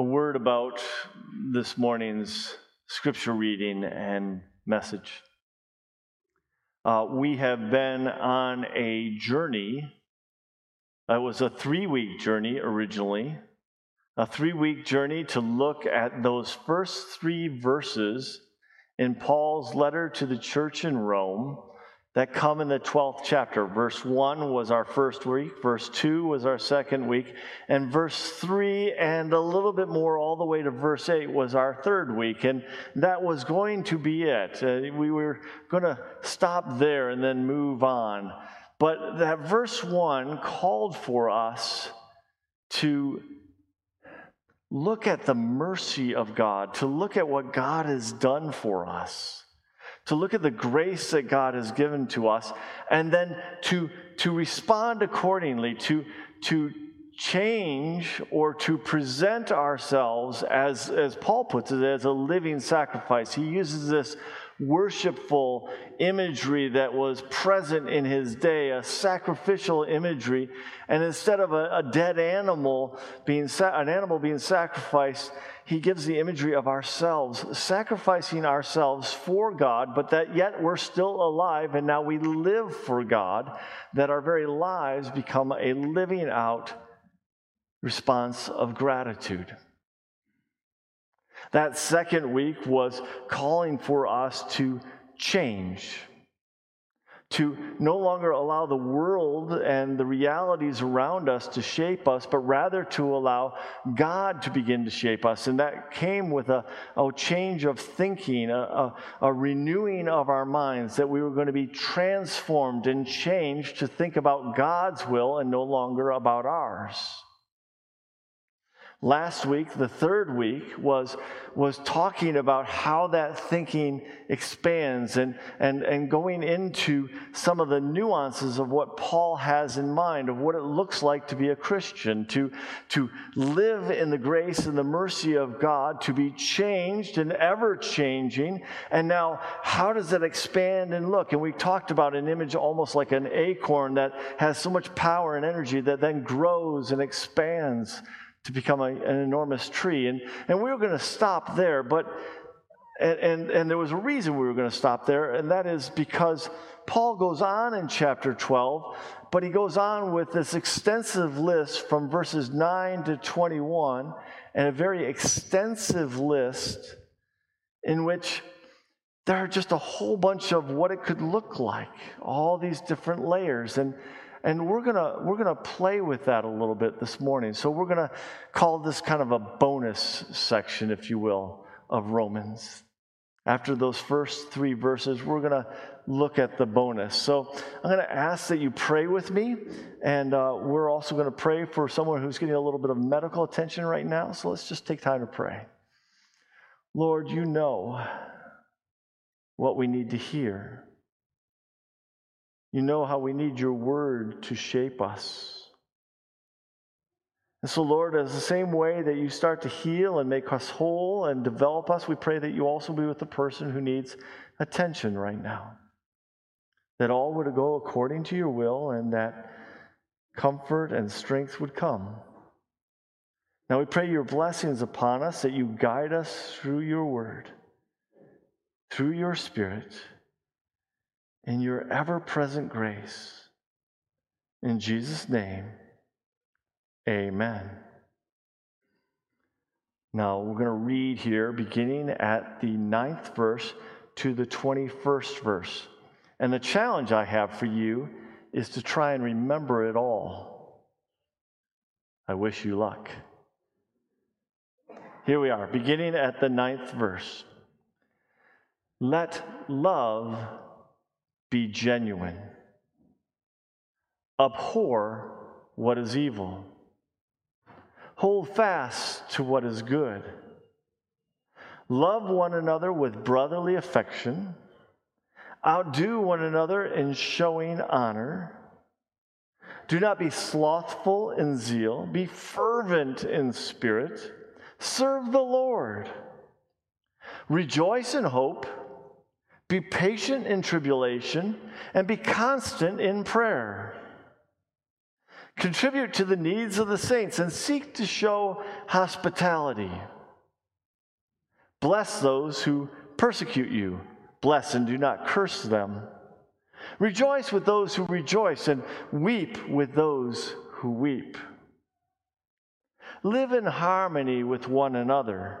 a word about this morning's scripture reading and message. Uh, we have been on a journey. It was a three week journey originally, a three week journey to look at those first three verses in Paul's letter to the church in Rome that come in the 12th chapter. Verse 1 was our first week, verse 2 was our second week, and verse 3 and a little bit more all the way to verse 8 was our third week. And that was going to be it. Uh, we were going to stop there and then move on. But that verse 1 called for us to look at the mercy of God, to look at what God has done for us to look at the grace that God has given to us, and then to, to respond accordingly, to, to change or to present ourselves as, as Paul puts it, as a living sacrifice. He uses this worshipful imagery that was present in his day, a sacrificial imagery. And instead of a, a dead animal being an animal being sacrificed, he gives the imagery of ourselves, sacrificing ourselves for God, but that yet we're still alive and now we live for God, that our very lives become a living out response of gratitude. That second week was calling for us to change, to no longer allow the world and the realities around us to shape us, but rather to allow God to begin to shape us. And that came with a, a change of thinking, a, a, a renewing of our minds, that we were going to be transformed and changed to think about God's will and no longer about ours. Last week, the third week, was, was talking about how that thinking expands and, and, and going into some of the nuances of what Paul has in mind, of what it looks like to be a Christian, to, to live in the grace and the mercy of God, to be changed and ever changing. And now, how does that expand and look? And we talked about an image almost like an acorn that has so much power and energy that then grows and expands to become a, an enormous tree. And, and we were going to stop there, but, and, and, and there was a reason we were going to stop there, and that is because Paul goes on in chapter 12, but he goes on with this extensive list from verses 9 to 21, and a very extensive list in which there are just a whole bunch of what it could look like, all these different layers. And and we're gonna we're gonna play with that a little bit this morning. So we're gonna call this kind of a bonus section, if you will, of Romans. After those first three verses, we're gonna look at the bonus. So I'm gonna ask that you pray with me, and uh, we're also gonna pray for someone who's getting a little bit of medical attention right now. So let's just take time to pray. Lord, you know what we need to hear. You know how we need your word to shape us. And so, Lord, as the same way that you start to heal and make us whole and develop us, we pray that you also be with the person who needs attention right now. That all would go according to your will and that comfort and strength would come. Now we pray your blessings upon us, that you guide us through your word, through your spirit in your ever present grace. In Jesus' name, amen. Now, we're going to read here, beginning at the ninth verse to the 21st verse. And the challenge I have for you is to try and remember it all. I wish you luck. Here we are, beginning at the ninth verse. Let love be genuine. Abhor what is evil. Hold fast to what is good. Love one another with brotherly affection. Outdo one another in showing honor. Do not be slothful in zeal. Be fervent in spirit. Serve the Lord. Rejoice in hope be patient in tribulation and be constant in prayer. Contribute to the needs of the saints and seek to show hospitality. Bless those who persecute you. Bless and do not curse them. Rejoice with those who rejoice and weep with those who weep. Live in harmony with one another.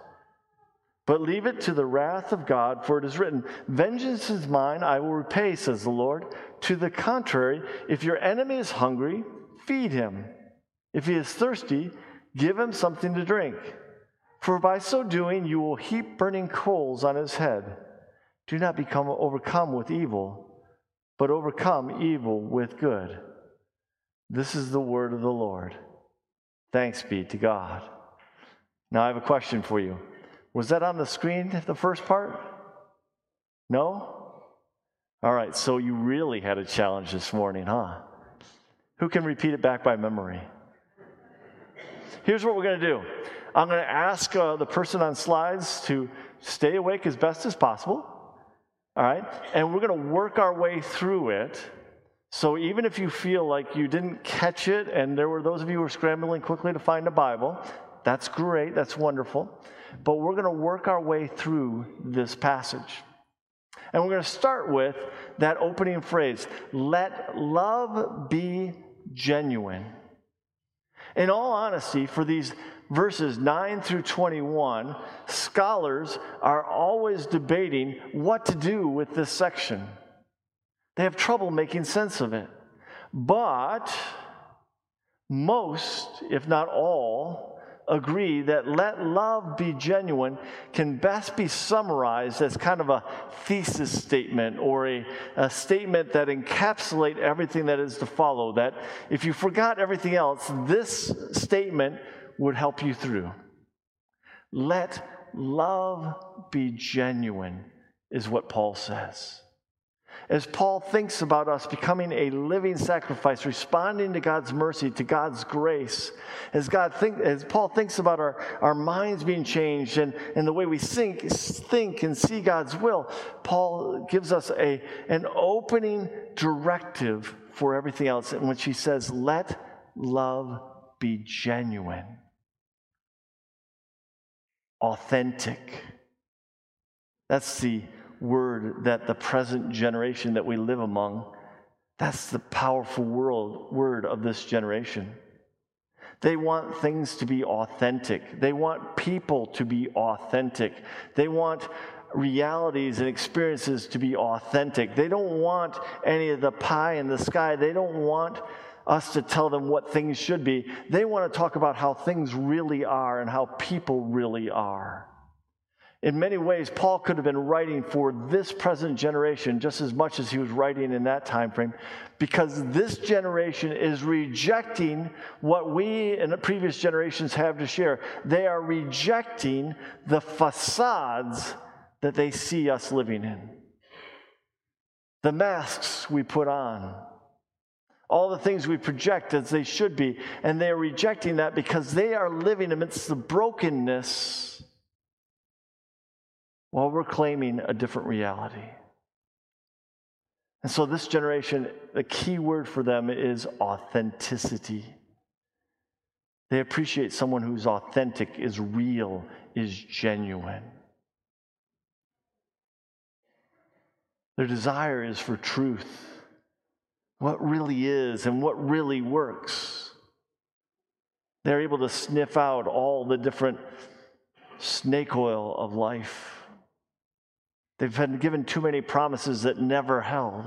but leave it to the wrath of God, for it is written, Vengeance is mine, I will repay, says the Lord. To the contrary, if your enemy is hungry, feed him. If he is thirsty, give him something to drink. For by so doing, you will heap burning coals on his head. Do not become overcome with evil, but overcome evil with good. This is the word of the Lord. Thanks be to God. Now I have a question for you. Was that on the screen, the first part? No? All right, so you really had a challenge this morning, huh? Who can repeat it back by memory? Here's what we're going to do I'm going to ask uh, the person on slides to stay awake as best as possible. All right? And we're going to work our way through it. So even if you feel like you didn't catch it, and there were those of you who were scrambling quickly to find a Bible, that's great, that's wonderful. But we're going to work our way through this passage. And we're going to start with that opening phrase let love be genuine. In all honesty, for these verses 9 through 21, scholars are always debating what to do with this section. They have trouble making sense of it. But most, if not all, agree that let love be genuine can best be summarized as kind of a thesis statement or a, a statement that encapsulate everything that is to follow. That if you forgot everything else, this statement would help you through. Let love be genuine, is what Paul says. As Paul thinks about us becoming a living sacrifice, responding to God's mercy, to God's grace, as, God think, as Paul thinks about our, our minds being changed and, and the way we think, think and see God's will, Paul gives us a, an opening directive for everything else in which he says, Let love be genuine authentic. That's the word that the present generation that we live among, that's the powerful world, word of this generation. They want things to be authentic. They want people to be authentic. They want realities and experiences to be authentic. They don't want any of the pie in the sky. They don't want us to tell them what things should be. They want to talk about how things really are and how people really are. In many ways, Paul could have been writing for this present generation just as much as he was writing in that time frame, because this generation is rejecting what we and previous generations have to share. They are rejecting the facades that they see us living in, the masks we put on all the things we project as they should be. And they are rejecting that because they are living amidst the brokenness while we're claiming a different reality. And so, this generation, the key word for them is authenticity. They appreciate someone who's authentic, is real, is genuine. Their desire is for truth what really is and what really works. They're able to sniff out all the different snake oil of life. They've been given too many promises that never held.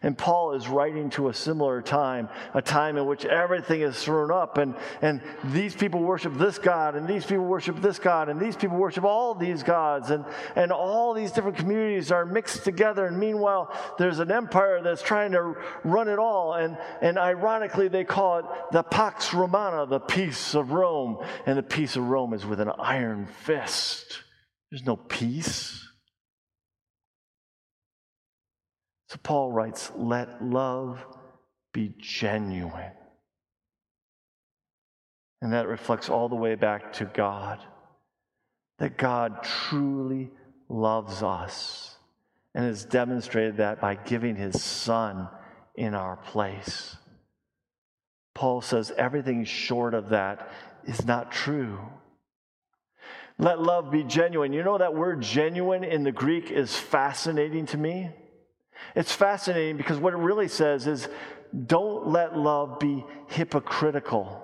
And Paul is writing to a similar time, a time in which everything is thrown up, and, and these people worship this God, and these people worship this God, and these people worship all these gods, and, and all these different communities are mixed together. And meanwhile, there's an empire that's trying to run it all. And, and ironically, they call it the Pax Romana, the peace of Rome. And the peace of Rome is with an iron fist. there's no peace. So Paul writes, let love be genuine. And that reflects all the way back to God. That God truly loves us and has demonstrated that by giving his Son in our place. Paul says everything short of that is not true. Let love be genuine. You know that word genuine in the Greek is fascinating to me. It's fascinating because what it really says is don't let love be hypocritical.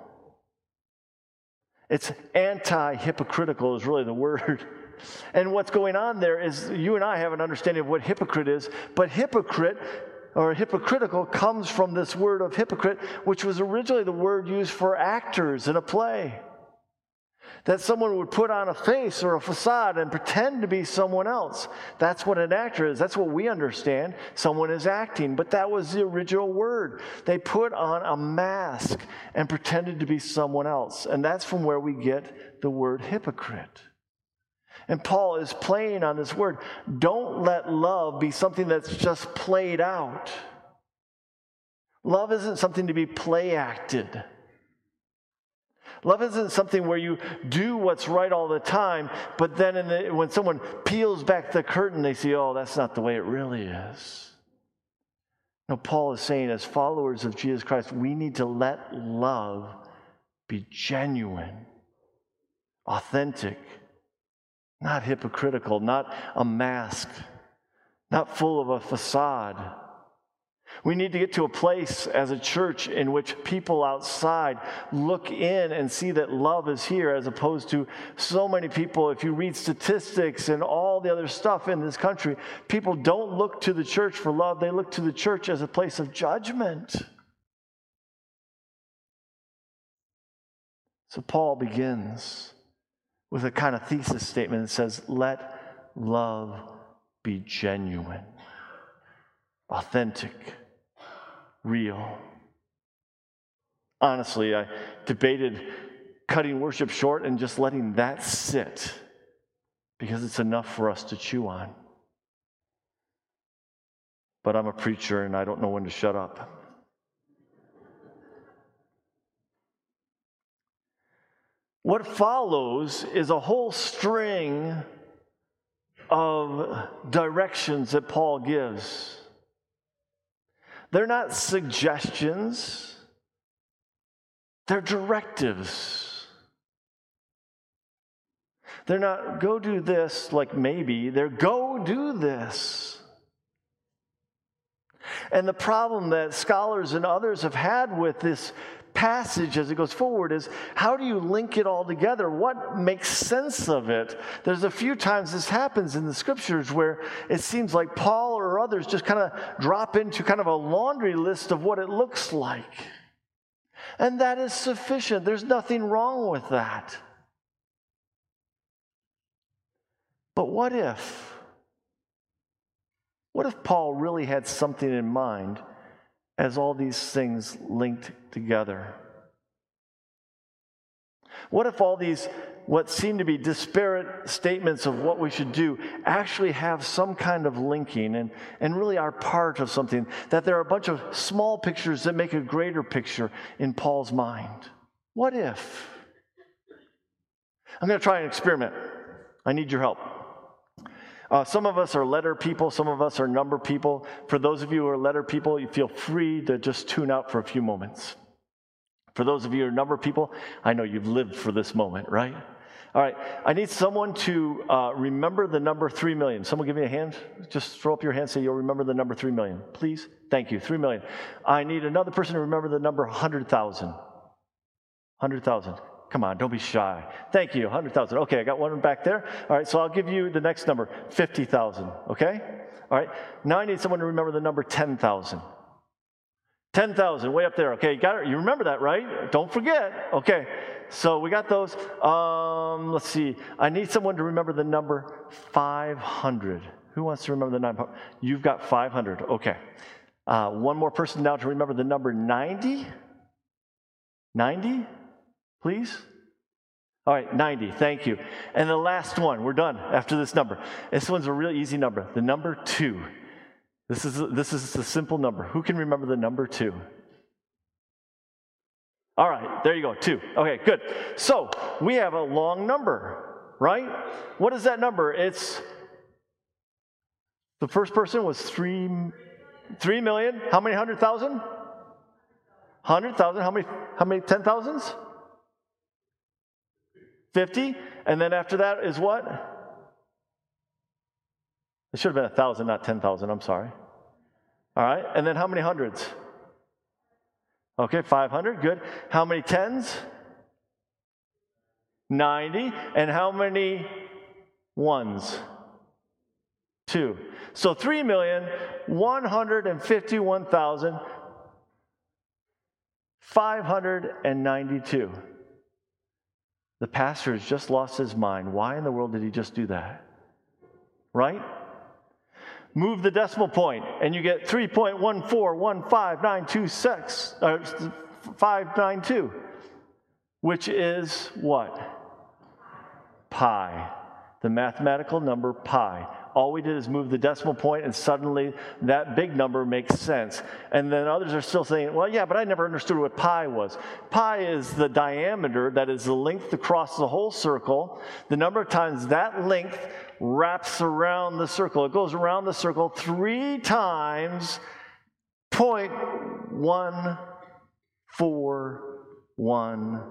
It's anti hypocritical, is really the word. And what's going on there is you and I have an understanding of what hypocrite is, but hypocrite or hypocritical comes from this word of hypocrite, which was originally the word used for actors in a play. That someone would put on a face or a facade and pretend to be someone else. That's what an actor is. That's what we understand. Someone is acting. But that was the original word. They put on a mask and pretended to be someone else. And that's from where we get the word hypocrite. And Paul is playing on this word. Don't let love be something that's just played out. Love isn't something to be play acted. Love isn't something where you do what's right all the time, but then the, when someone peels back the curtain, they see, oh, that's not the way it really is. Now, Paul is saying, as followers of Jesus Christ, we need to let love be genuine, authentic, not hypocritical, not a mask, not full of a facade. We need to get to a place as a church in which people outside look in and see that love is here, as opposed to so many people. If you read statistics and all the other stuff in this country, people don't look to the church for love, they look to the church as a place of judgment. So Paul begins with a kind of thesis statement that says, Let love be genuine, authentic real. Honestly, I debated cutting worship short and just letting that sit because it's enough for us to chew on. But I'm a preacher and I don't know when to shut up. What follows is a whole string of directions that Paul gives. They're not suggestions, they're directives. They're not go do this like maybe, they're go do this. And the problem that scholars and others have had with this passage as it goes forward is how do you link it all together? What makes sense of it? There's a few times this happens in the scriptures where it seems like Paul or others just kind of drop into kind of a laundry list of what it looks like. And that is sufficient. There's nothing wrong with that. But what if? What if Paul really had something in mind as all these things linked together? What if all these, what seem to be disparate statements of what we should do, actually have some kind of linking and, and really are part of something? That there are a bunch of small pictures that make a greater picture in Paul's mind? What if? I'm going to try an experiment. I need your help. Uh, some of us are letter people, some of us are number people. For those of you who are letter people, you feel free to just tune out for a few moments. For those of you who are number people, I know you've lived for this moment, right? All right, I need someone to uh, remember the number 3 million. Someone give me a hand. Just throw up your hand, say you'll remember the number 3 million. Please. Thank you. 3 million. I need another person to remember the number 100,000. 100,000. Come on, don't be shy. Thank you, 100,000. Okay, I got one back there. All right, so I'll give you the next number, 50,000. Okay? All right, now I need someone to remember the number 10,000. 10,000, way up there. Okay, got it? You remember that, right? Don't forget. Okay, so we got those. Um, let's see. I need someone to remember the number 500. Who wants to remember the number? You've got 500. Okay. Uh, one more person now to remember the number 90. 90? Please? All right, 90. Thank you. And the last one, we're done after this number. This one's a real easy number. The number two. This is, this is a simple number. Who can remember the number two? All right, there you go, two. Okay, good. So we have a long number, right? What is that number? It's the first person was three, three million. How many hundred thousand? Hundred thousand. How many? How many ten thousands? 50. And then after that is what? It should have been a thousand, not 10,000. I'm sorry. All right. And then how many hundreds? Okay, 500. Good. How many tens? 90. And how many ones? Two. So 3,151,592. The pastor has just lost his mind. Why in the world did he just do that? Right? Move the decimal point, and you get 3.1415926, uh, 592, which is what? Pi. The mathematical number pi all we did is move the decimal point, and suddenly that big number makes sense. And then others are still saying, well, yeah, but I never understood what pi was. Pi is the diameter, that is the length across the whole circle, the number of times that length wraps around the circle. It goes around the circle three times, point one four one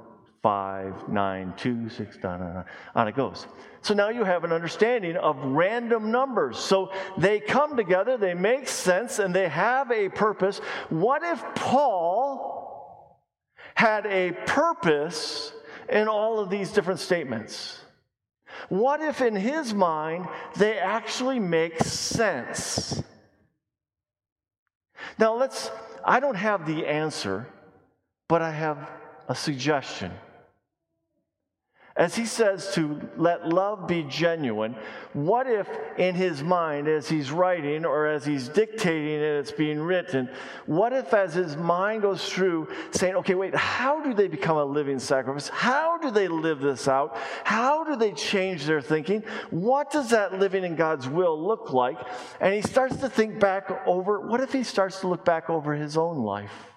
five, nine, two, six, nine, on it goes. So now you have an understanding of random numbers. So they come together, they make sense, and they have a purpose. What if Paul had a purpose in all of these different statements? What if in his mind they actually make sense? Now let's, I don't have the answer, but I have a suggestion. As he says to let love be genuine, what if in his mind, as he's writing or as he's dictating and it's being written, what if as his mind goes through saying, okay, wait, how do they become a living sacrifice? How do they live this out? How do they change their thinking? What does that living in God's will look like? And he starts to think back over, what if he starts to look back over his own life?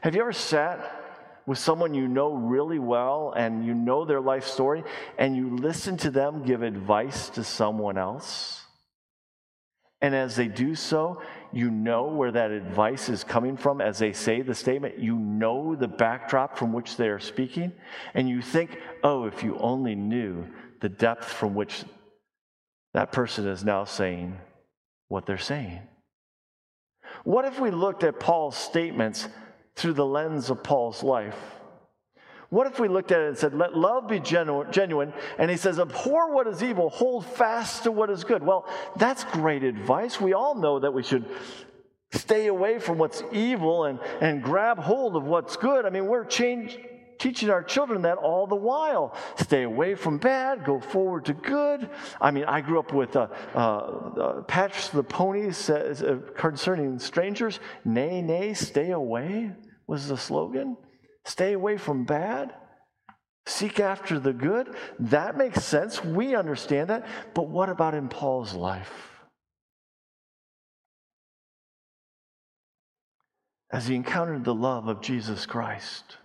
Have you ever sat with someone you know really well and you know their life story and you listen to them give advice to someone else. And as they do so, you know where that advice is coming from as they say the statement. You know the backdrop from which they are speaking. And you think, oh, if you only knew the depth from which that person is now saying what they're saying. What if we looked at Paul's statements through the lens of Paul's life. What if we looked at it and said, let love be genuine? And he says, abhor what is evil, hold fast to what is good. Well, that's great advice. We all know that we should stay away from what's evil and, and grab hold of what's good. I mean, we're change, teaching our children that all the while. Stay away from bad, go forward to good. I mean, I grew up with uh, uh, Patch the Pony says, uh, concerning strangers, nay, nay, stay away was the slogan. Stay away from bad. Seek after the good. That makes sense. We understand that. But what about in Paul's life? As he encountered the love of Jesus Christ,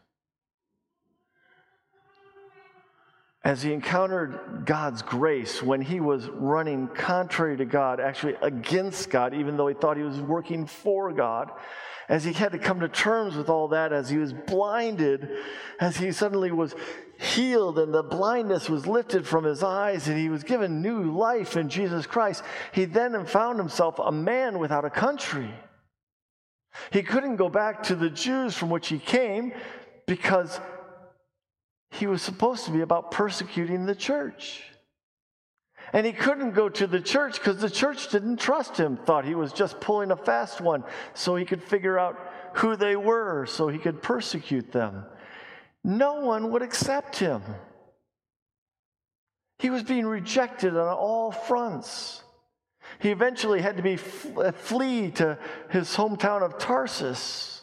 as he encountered God's grace when he was running contrary to God, actually against God, even though he thought he was working for God, as he had to come to terms with all that, as he was blinded, as he suddenly was healed and the blindness was lifted from his eyes and he was given new life in Jesus Christ, he then found himself a man without a country. He couldn't go back to the Jews from which he came because he was supposed to be about persecuting the church. And he couldn't go to the church because the church didn't trust him, thought he was just pulling a fast one so he could figure out who they were so he could persecute them. No one would accept him. He was being rejected on all fronts. He eventually had to be uh, flee to his hometown of Tarsus.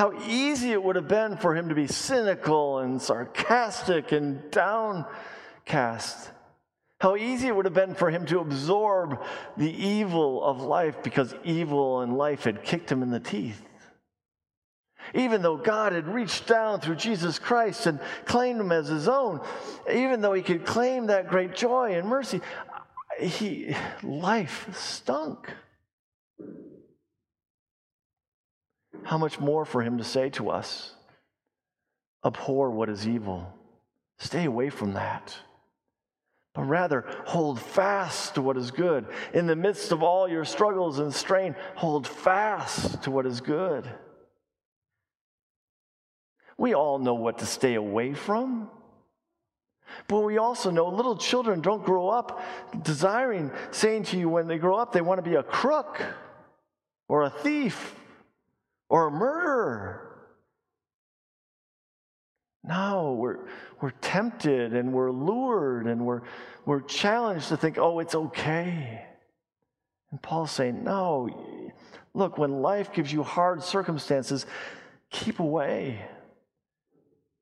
How easy it would have been for him to be cynical and sarcastic and downcast. How easy it would have been for him to absorb the evil of life because evil and life had kicked him in the teeth. Even though God had reached down through Jesus Christ and claimed him as his own, even though he could claim that great joy and mercy, he, life stunk. How much more for him to say to us, abhor what is evil, stay away from that but rather hold fast to what is good. In the midst of all your struggles and strain, hold fast to what is good. We all know what to stay away from. But we also know little children don't grow up desiring, saying to you when they grow up, they want to be a crook or a thief or a murderer. No, we're, we're tempted and we're lured and we're, we're challenged to think, oh, it's okay. And Paul's saying, no, look, when life gives you hard circumstances, keep away.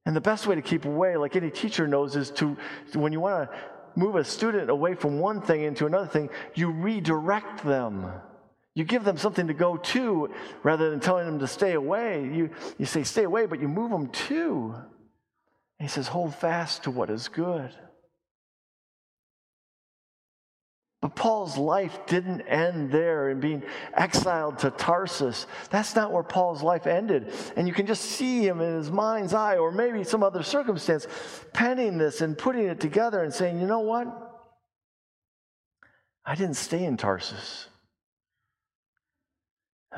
And the best way to keep away, like any teacher knows, is to, when you want to move a student away from one thing into another thing, you redirect them. You give them something to go to rather than telling them to stay away. You, you say, stay away, but you move them to. He says, hold fast to what is good. But Paul's life didn't end there in being exiled to Tarsus. That's not where Paul's life ended. And you can just see him in his mind's eye, or maybe some other circumstance, penning this and putting it together and saying, you know what? I didn't stay in Tarsus.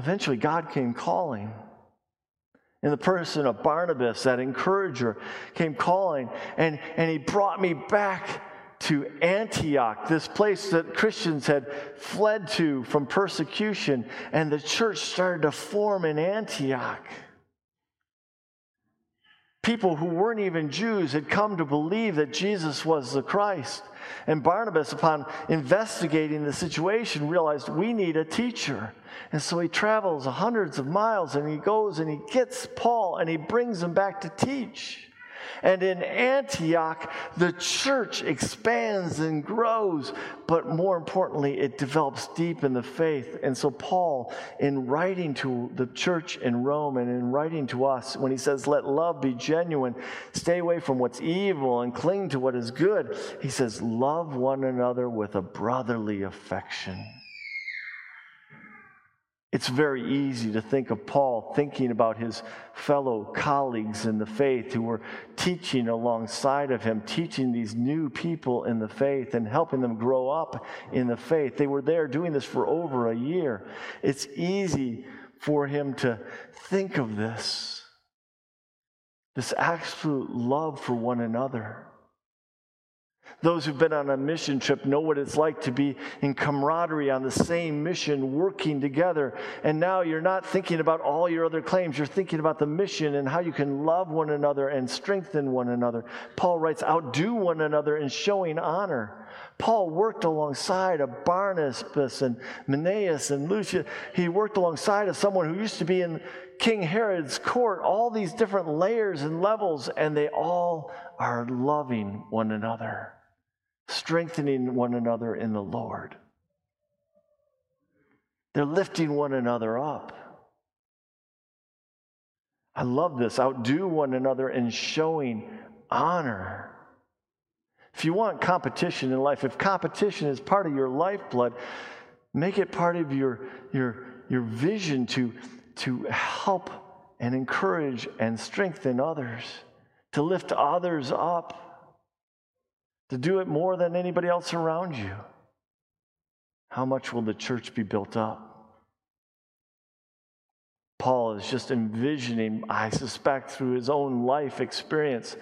Eventually, God came calling in the person of Barnabas, that encourager, came calling, and, and he brought me back to Antioch, this place that Christians had fled to from persecution, and the church started to form in Antioch. People who weren't even Jews had come to believe that Jesus was the Christ. And Barnabas, upon investigating the situation, realized we need a teacher. And so he travels hundreds of miles and he goes and he gets Paul and he brings him back to teach. And in Antioch, the church expands and grows, but more importantly, it develops deep in the faith. And so, Paul, in writing to the church in Rome and in writing to us, when he says, Let love be genuine, stay away from what's evil and cling to what is good, he says, Love one another with a brotherly affection. It's very easy to think of Paul thinking about his fellow colleagues in the faith who were teaching alongside of him, teaching these new people in the faith and helping them grow up in the faith. They were there doing this for over a year. It's easy for him to think of this this absolute love for one another. Those who've been on a mission trip know what it's like to be in camaraderie on the same mission, working together. And now you're not thinking about all your other claims. You're thinking about the mission and how you can love one another and strengthen one another. Paul writes, outdo one another in showing honor. Paul worked alongside of Barnabas and Matthias and Lucius. He worked alongside of someone who used to be in King Herod's court, all these different layers and levels, and they all are loving one another strengthening one another in the Lord. They're lifting one another up. I love this. Outdo one another in showing honor. If you want competition in life, if competition is part of your lifeblood, make it part of your, your, your vision to, to help and encourage and strengthen others, to lift others up to do it more than anybody else around you, how much will the church be built up? Paul is just envisioning, I suspect, through his own life experience,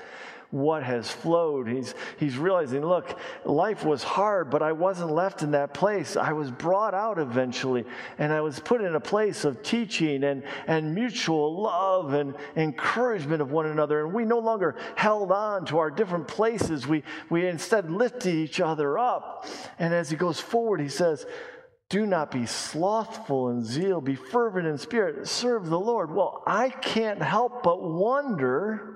what has flowed. He's, he's realizing, look, life was hard, but I wasn't left in that place. I was brought out eventually, and I was put in a place of teaching and, and mutual love and encouragement of one another. And we no longer held on to our different places. We, we instead lifted each other up. And as he goes forward, he says, Do not be slothful in zeal, be fervent in spirit, serve the Lord. Well, I can't help but wonder.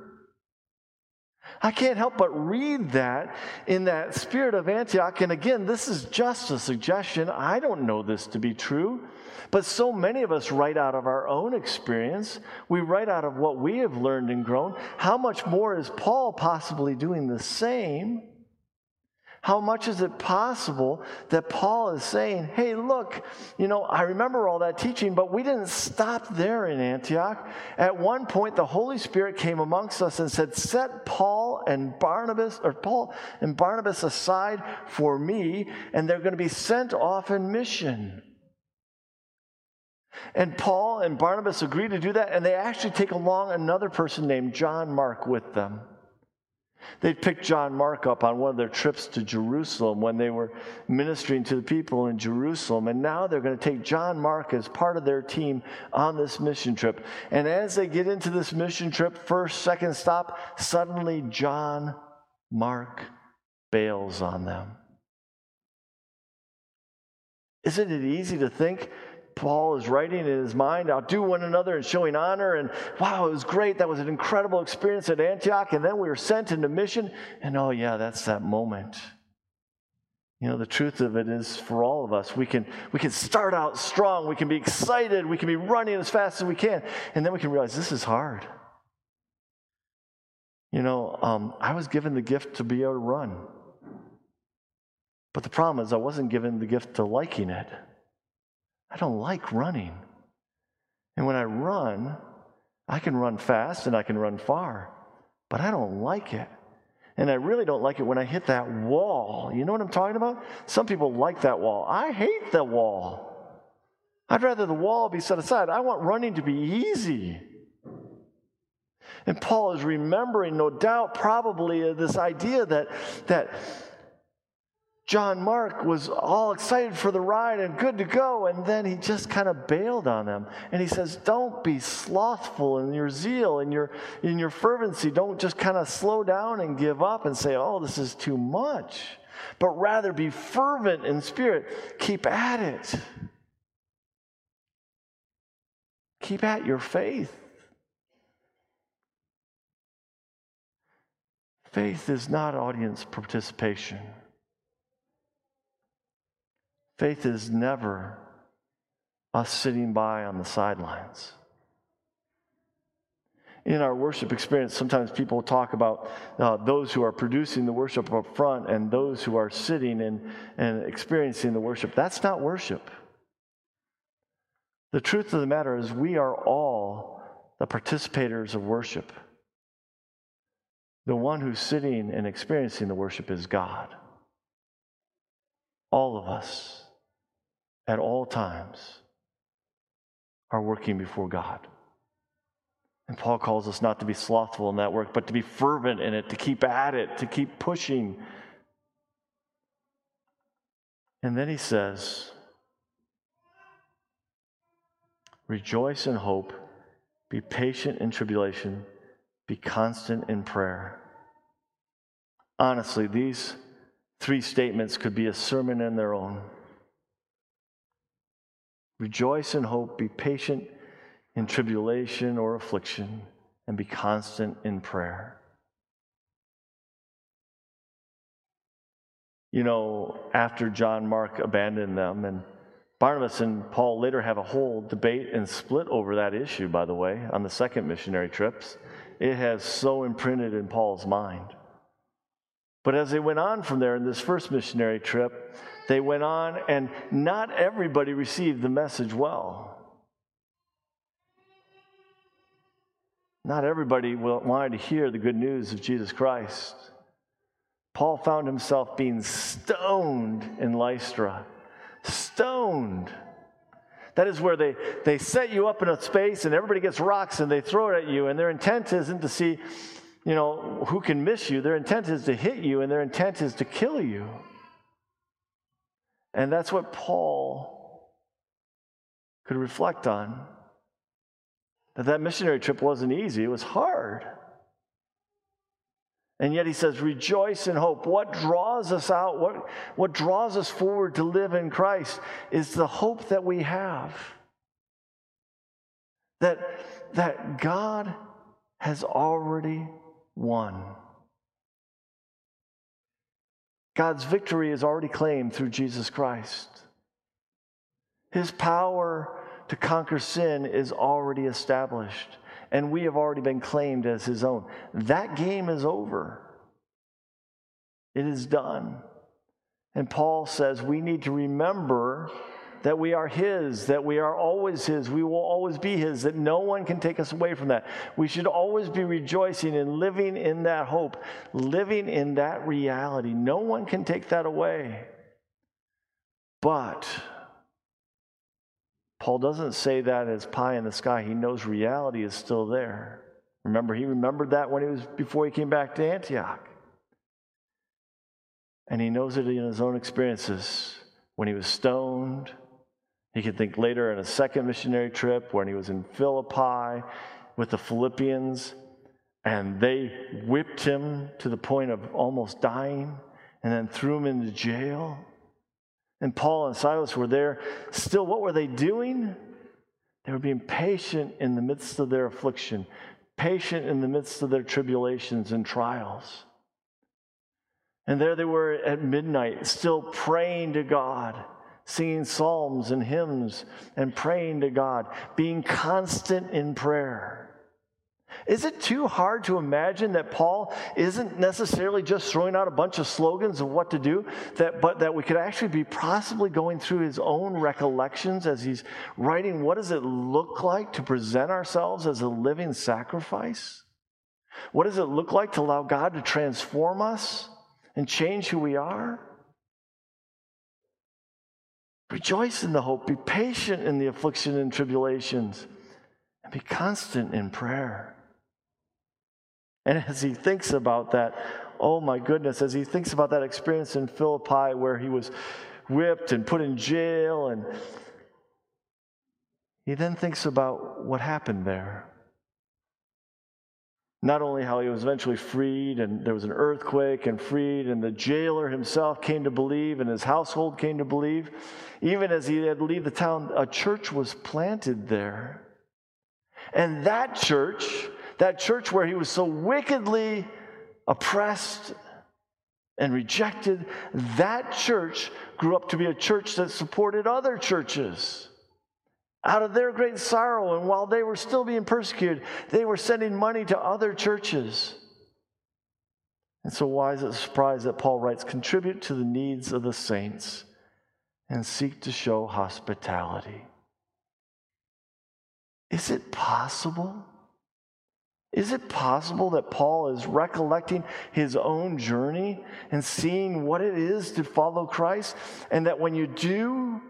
I can't help but read that in that spirit of Antioch. And again, this is just a suggestion. I don't know this to be true. But so many of us write out of our own experience. We write out of what we have learned and grown. How much more is Paul possibly doing the same? How much is it possible that Paul is saying, hey, look, you know, I remember all that teaching, but we didn't stop there in Antioch. At one point, the Holy Spirit came amongst us and said, set Paul and Barnabas, or Paul and Barnabas aside for me, and they're going to be sent off in mission. And Paul and Barnabas agree to do that, and they actually take along another person named John Mark with them. They picked John Mark up on one of their trips to Jerusalem when they were ministering to the people in Jerusalem. And now they're going to take John Mark as part of their team on this mission trip. And as they get into this mission trip, first, second stop, suddenly John Mark bails on them. Isn't it easy to think Paul is writing in his mind, outdo one another and showing honor. And wow, it was great. That was an incredible experience at Antioch. And then we were sent into mission. And oh, yeah, that's that moment. You know, the truth of it is for all of us, we can, we can start out strong. We can be excited. We can be running as fast as we can. And then we can realize this is hard. You know, um, I was given the gift to be able to run. But the problem is, I wasn't given the gift to liking it. I don't like running. And when I run, I can run fast and I can run far, but I don't like it. And I really don't like it when I hit that wall. You know what I'm talking about? Some people like that wall. I hate the wall. I'd rather the wall be set aside. I want running to be easy. And Paul is remembering, no doubt, probably this idea that, that John Mark was all excited for the ride and good to go, and then he just kind of bailed on them. And he says, Don't be slothful in your zeal, in your, in your fervency. Don't just kind of slow down and give up and say, Oh, this is too much. But rather be fervent in spirit. Keep at it. Keep at your faith. Faith is not audience participation. Faith is never us sitting by on the sidelines. In our worship experience, sometimes people talk about uh, those who are producing the worship up front and those who are sitting and, and experiencing the worship. That's not worship. The truth of the matter is, we are all the participators of worship. The one who's sitting and experiencing the worship is God. All of us at all times are working before God. And Paul calls us not to be slothful in that work, but to be fervent in it, to keep at it, to keep pushing. And then he says, Rejoice in hope, be patient in tribulation, be constant in prayer. Honestly, these three statements could be a sermon in their own. Rejoice in hope, be patient in tribulation or affliction, and be constant in prayer. You know, after John Mark abandoned them, and Barnabas and Paul later have a whole debate and split over that issue, by the way, on the second missionary trips. It has so imprinted in Paul's mind. But as they went on from there in this first missionary trip, they went on, and not everybody received the message well. Not everybody wanted to hear the good news of Jesus Christ. Paul found himself being stoned in Lystra. Stoned. That is where they, they set you up in a space and everybody gets rocks and they throw it at you, and their intent isn't to see, you know, who can miss you. Their intent is to hit you, and their intent is to kill you. And that's what Paul could reflect on. That that missionary trip wasn't easy, it was hard. And yet he says, rejoice in hope. What draws us out, what, what draws us forward to live in Christ is the hope that we have. That, that God has already won. God's victory is already claimed through Jesus Christ. His power to conquer sin is already established and we have already been claimed as his own. That game is over. It is done. And Paul says we need to remember that we are his, that we are always his, we will always be his, that no one can take us away from that. We should always be rejoicing and living in that hope, living in that reality. No one can take that away. But Paul doesn't say that as pie in the sky. He knows reality is still there. Remember, he remembered that when he was before he came back to Antioch. And he knows it in his own experiences. When he was stoned, he could think later in a second missionary trip when he was in Philippi with the Philippians, and they whipped him to the point of almost dying and then threw him into jail. And Paul and Silas were there. Still, what were they doing? They were being patient in the midst of their affliction, patient in the midst of their tribulations and trials. And there they were at midnight, still praying to God, singing psalms and hymns and praying to God, being constant in prayer. Is it too hard to imagine that Paul isn't necessarily just throwing out a bunch of slogans of what to do, that, but that we could actually be possibly going through his own recollections as he's writing what does it look like to present ourselves as a living sacrifice? What does it look like to allow God to transform us and change who we are? Rejoice in the hope, be patient in the affliction and tribulations, and be constant in prayer. And as he thinks about that, oh my goodness, as he thinks about that experience in Philippi where he was whipped and put in jail, and he then thinks about what happened there. Not only how he was eventually freed, and there was an earthquake and freed, and the jailer himself came to believe, and his household came to believe. Even as he had to leave the town, a church was planted there. And that church that church where he was so wickedly oppressed and rejected, that church grew up to be a church that supported other churches. Out of their great sorrow, and while they were still being persecuted, they were sending money to other churches. And so, why is it a surprise that Paul writes, contribute to the needs of the saints and seek to show hospitality? Is it possible is it possible that Paul is recollecting his own journey and seeing what it is to follow Christ? And that when you do,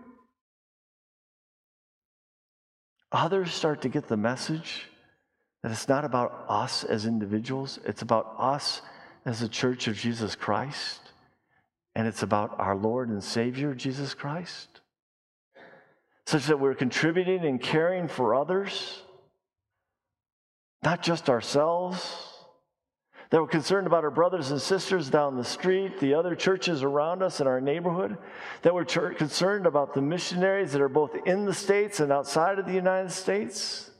others start to get the message that it's not about us as individuals, it's about us as a church of Jesus Christ, and it's about our Lord and Savior, Jesus Christ, such that we're contributing and caring for others not just ourselves. That we're concerned about our brothers and sisters down the street, the other churches around us in our neighborhood. That were concerned about the missionaries that are both in the States and outside of the United States.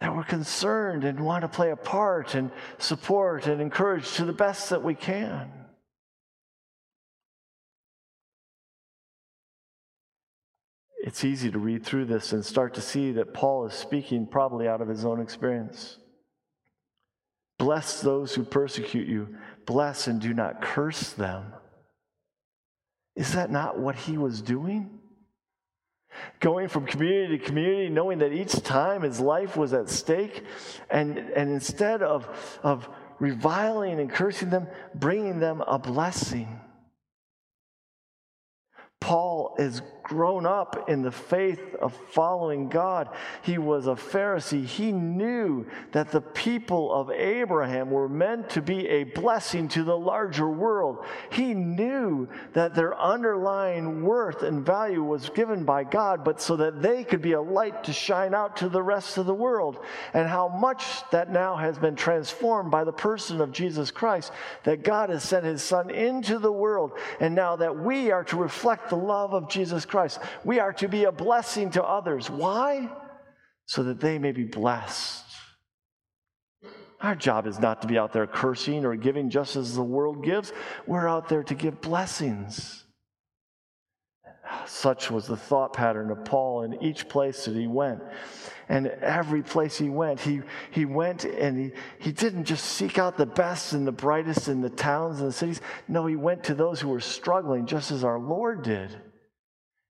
That we're concerned and want to play a part and support and encourage to the best that we can. it's easy to read through this and start to see that Paul is speaking probably out of his own experience. Bless those who persecute you, bless and do not curse them. Is that not what he was doing? Going from community to community, knowing that each time his life was at stake, and, and instead of, of reviling and cursing them, bringing them a blessing. Paul is grown up in the faith of following God. He was a Pharisee. He knew that the people of Abraham were meant to be a blessing to the larger world. He knew that their underlying worth and value was given by God, but so that they could be a light to shine out to the rest of the world. And how much that now has been transformed by the person of Jesus Christ, that God has sent his Son into the world, and now that we are to reflect the love of Jesus Christ. We are to be a blessing to others. Why? So that they may be blessed. Our job is not to be out there cursing or giving just as the world gives. We're out there to give blessings. Such was the thought pattern of Paul in each place that he went. And every place he went, he, he went and he, he didn't just seek out the best and the brightest in the towns and the cities. No, he went to those who were struggling, just as our Lord did.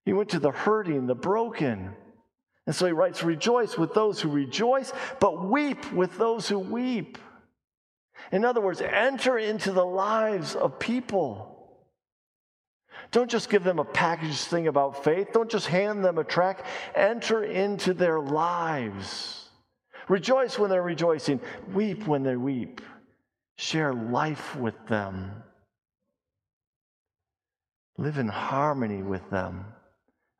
He went to the hurting, the broken. And so he writes, Rejoice with those who rejoice, but weep with those who weep. In other words, enter into the lives of people. Don't just give them a packaged thing about faith. Don't just hand them a track. Enter into their lives. Rejoice when they're rejoicing. Weep when they weep. Share life with them. Live in harmony with them.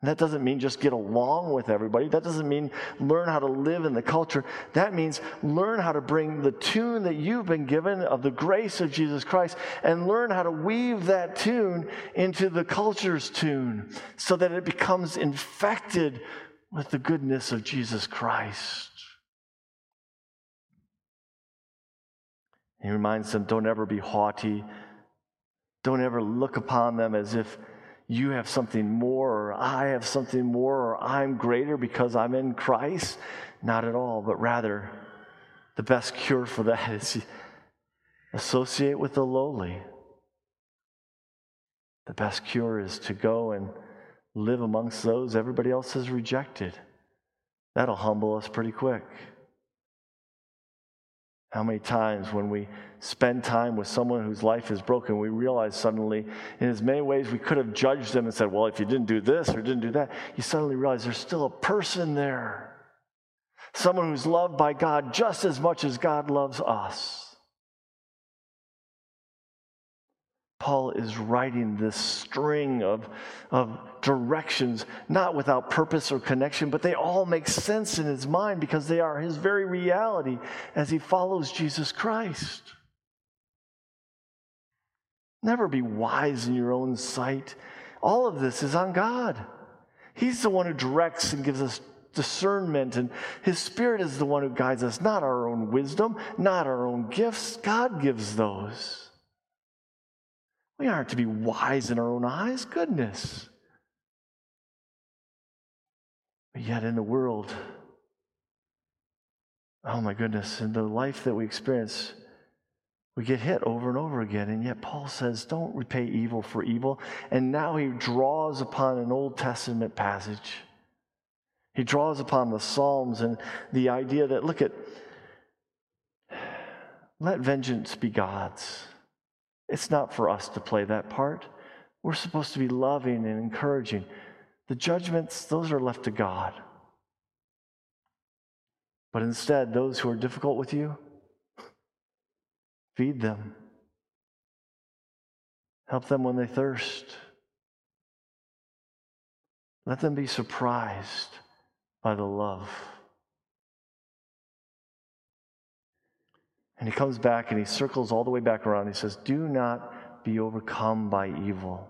That doesn't mean just get along with everybody. That doesn't mean learn how to live in the culture. That means learn how to bring the tune that you've been given of the grace of Jesus Christ and learn how to weave that tune into the culture's tune so that it becomes infected with the goodness of Jesus Christ. He reminds them don't ever be haughty. Don't ever look upon them as if you have something more, or I have something more, or I'm greater because I'm in Christ. Not at all, but rather, the best cure for that is associate with the lowly. The best cure is to go and live amongst those everybody else has rejected. That'll humble us pretty quick. How many times when we spend time with someone whose life is broken, we realize suddenly, in as many ways we could have judged them and said, Well, if you didn't do this or didn't do that, you suddenly realize there's still a person there. Someone who's loved by God just as much as God loves us. Paul is writing this string of, of directions, not without purpose or connection, but they all make sense in his mind because they are his very reality as he follows Jesus Christ. Never be wise in your own sight. All of this is on God. He's the one who directs and gives us discernment, and His Spirit is the one who guides us, not our own wisdom, not our own gifts. God gives those. We aren't to be wise in our own eyes. Goodness. But yet, in the world, oh my goodness, in the life that we experience, we get hit over and over again. And yet, Paul says, don't repay evil for evil. And now he draws upon an Old Testament passage. He draws upon the Psalms and the idea that, look at, let vengeance be God's. It's not for us to play that part. We're supposed to be loving and encouraging. The judgments, those are left to God. But instead, those who are difficult with you, feed them. Help them when they thirst. Let them be surprised by the love. And he comes back and he circles all the way back around. He says, Do not be overcome by evil.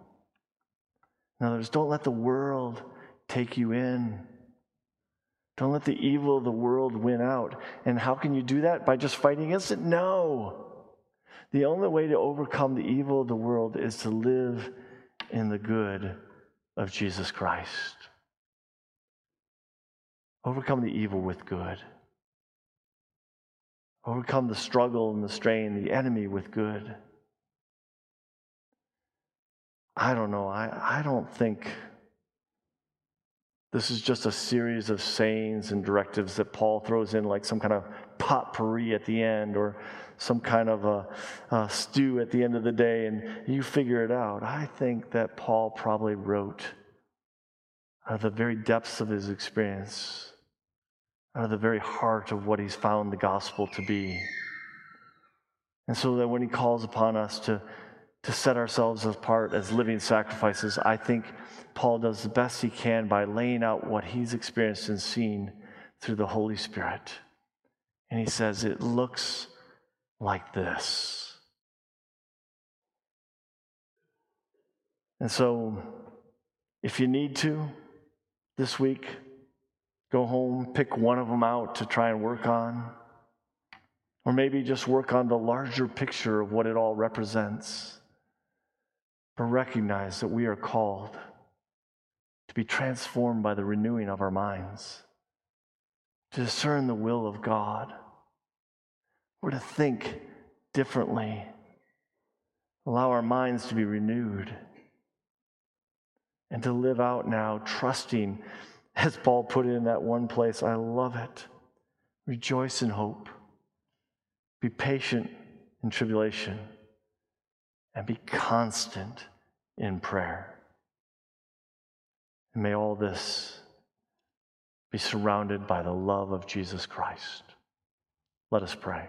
In other words, don't let the world take you in. Don't let the evil of the world win out. And how can you do that? By just fighting against it? No. The only way to overcome the evil of the world is to live in the good of Jesus Christ. Overcome the evil with good. Overcome the struggle and the strain, the enemy with good. I don't know. I, I don't think this is just a series of sayings and directives that Paul throws in like some kind of potpourri at the end or some kind of a, a stew at the end of the day and you figure it out. I think that Paul probably wrote out of the very depths of his experience, out of the very heart of what he's found the gospel to be. And so that when he calls upon us to, to set ourselves apart as living sacrifices, I think Paul does the best he can by laying out what he's experienced and seen through the Holy Spirit. And he says, It looks like this. And so, if you need to this week, go home, pick one of them out to try and work on. Or maybe just work on the larger picture of what it all represents. But recognize that we are called to be transformed by the renewing of our minds, to discern the will of God, or to think differently, allow our minds to be renewed and to live out now, trusting, as Paul put it in that one place. I love it. Rejoice in hope, be patient in tribulation, and be constant in prayer. And may all this be surrounded by the love of Jesus Christ. Let us pray.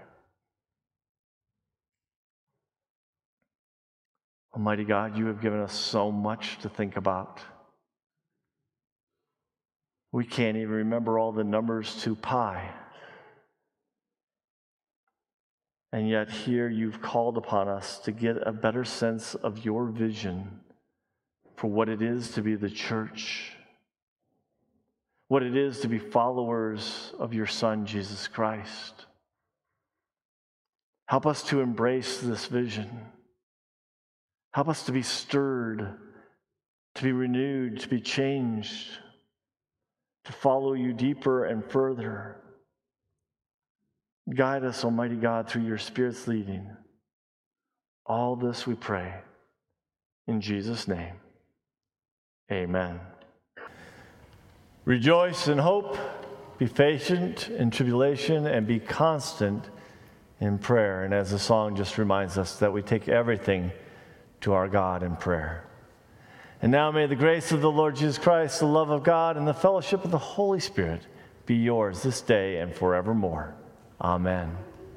Almighty God, you have given us so much to think about. We can't even remember all the numbers to pi. And yet, here you've called upon us to get a better sense of your vision for what it is to be the church, what it is to be followers of your Son, Jesus Christ. Help us to embrace this vision. Help us to be stirred, to be renewed, to be changed, to follow you deeper and further. Guide us, Almighty God, through your Spirit's leading. All this we pray in Jesus' name. Amen. Rejoice in hope, be patient in tribulation, and be constant in prayer. And as the song just reminds us, that we take everything to our God in prayer. And now may the grace of the Lord Jesus Christ, the love of God, and the fellowship of the Holy Spirit be yours this day and forevermore. Amen.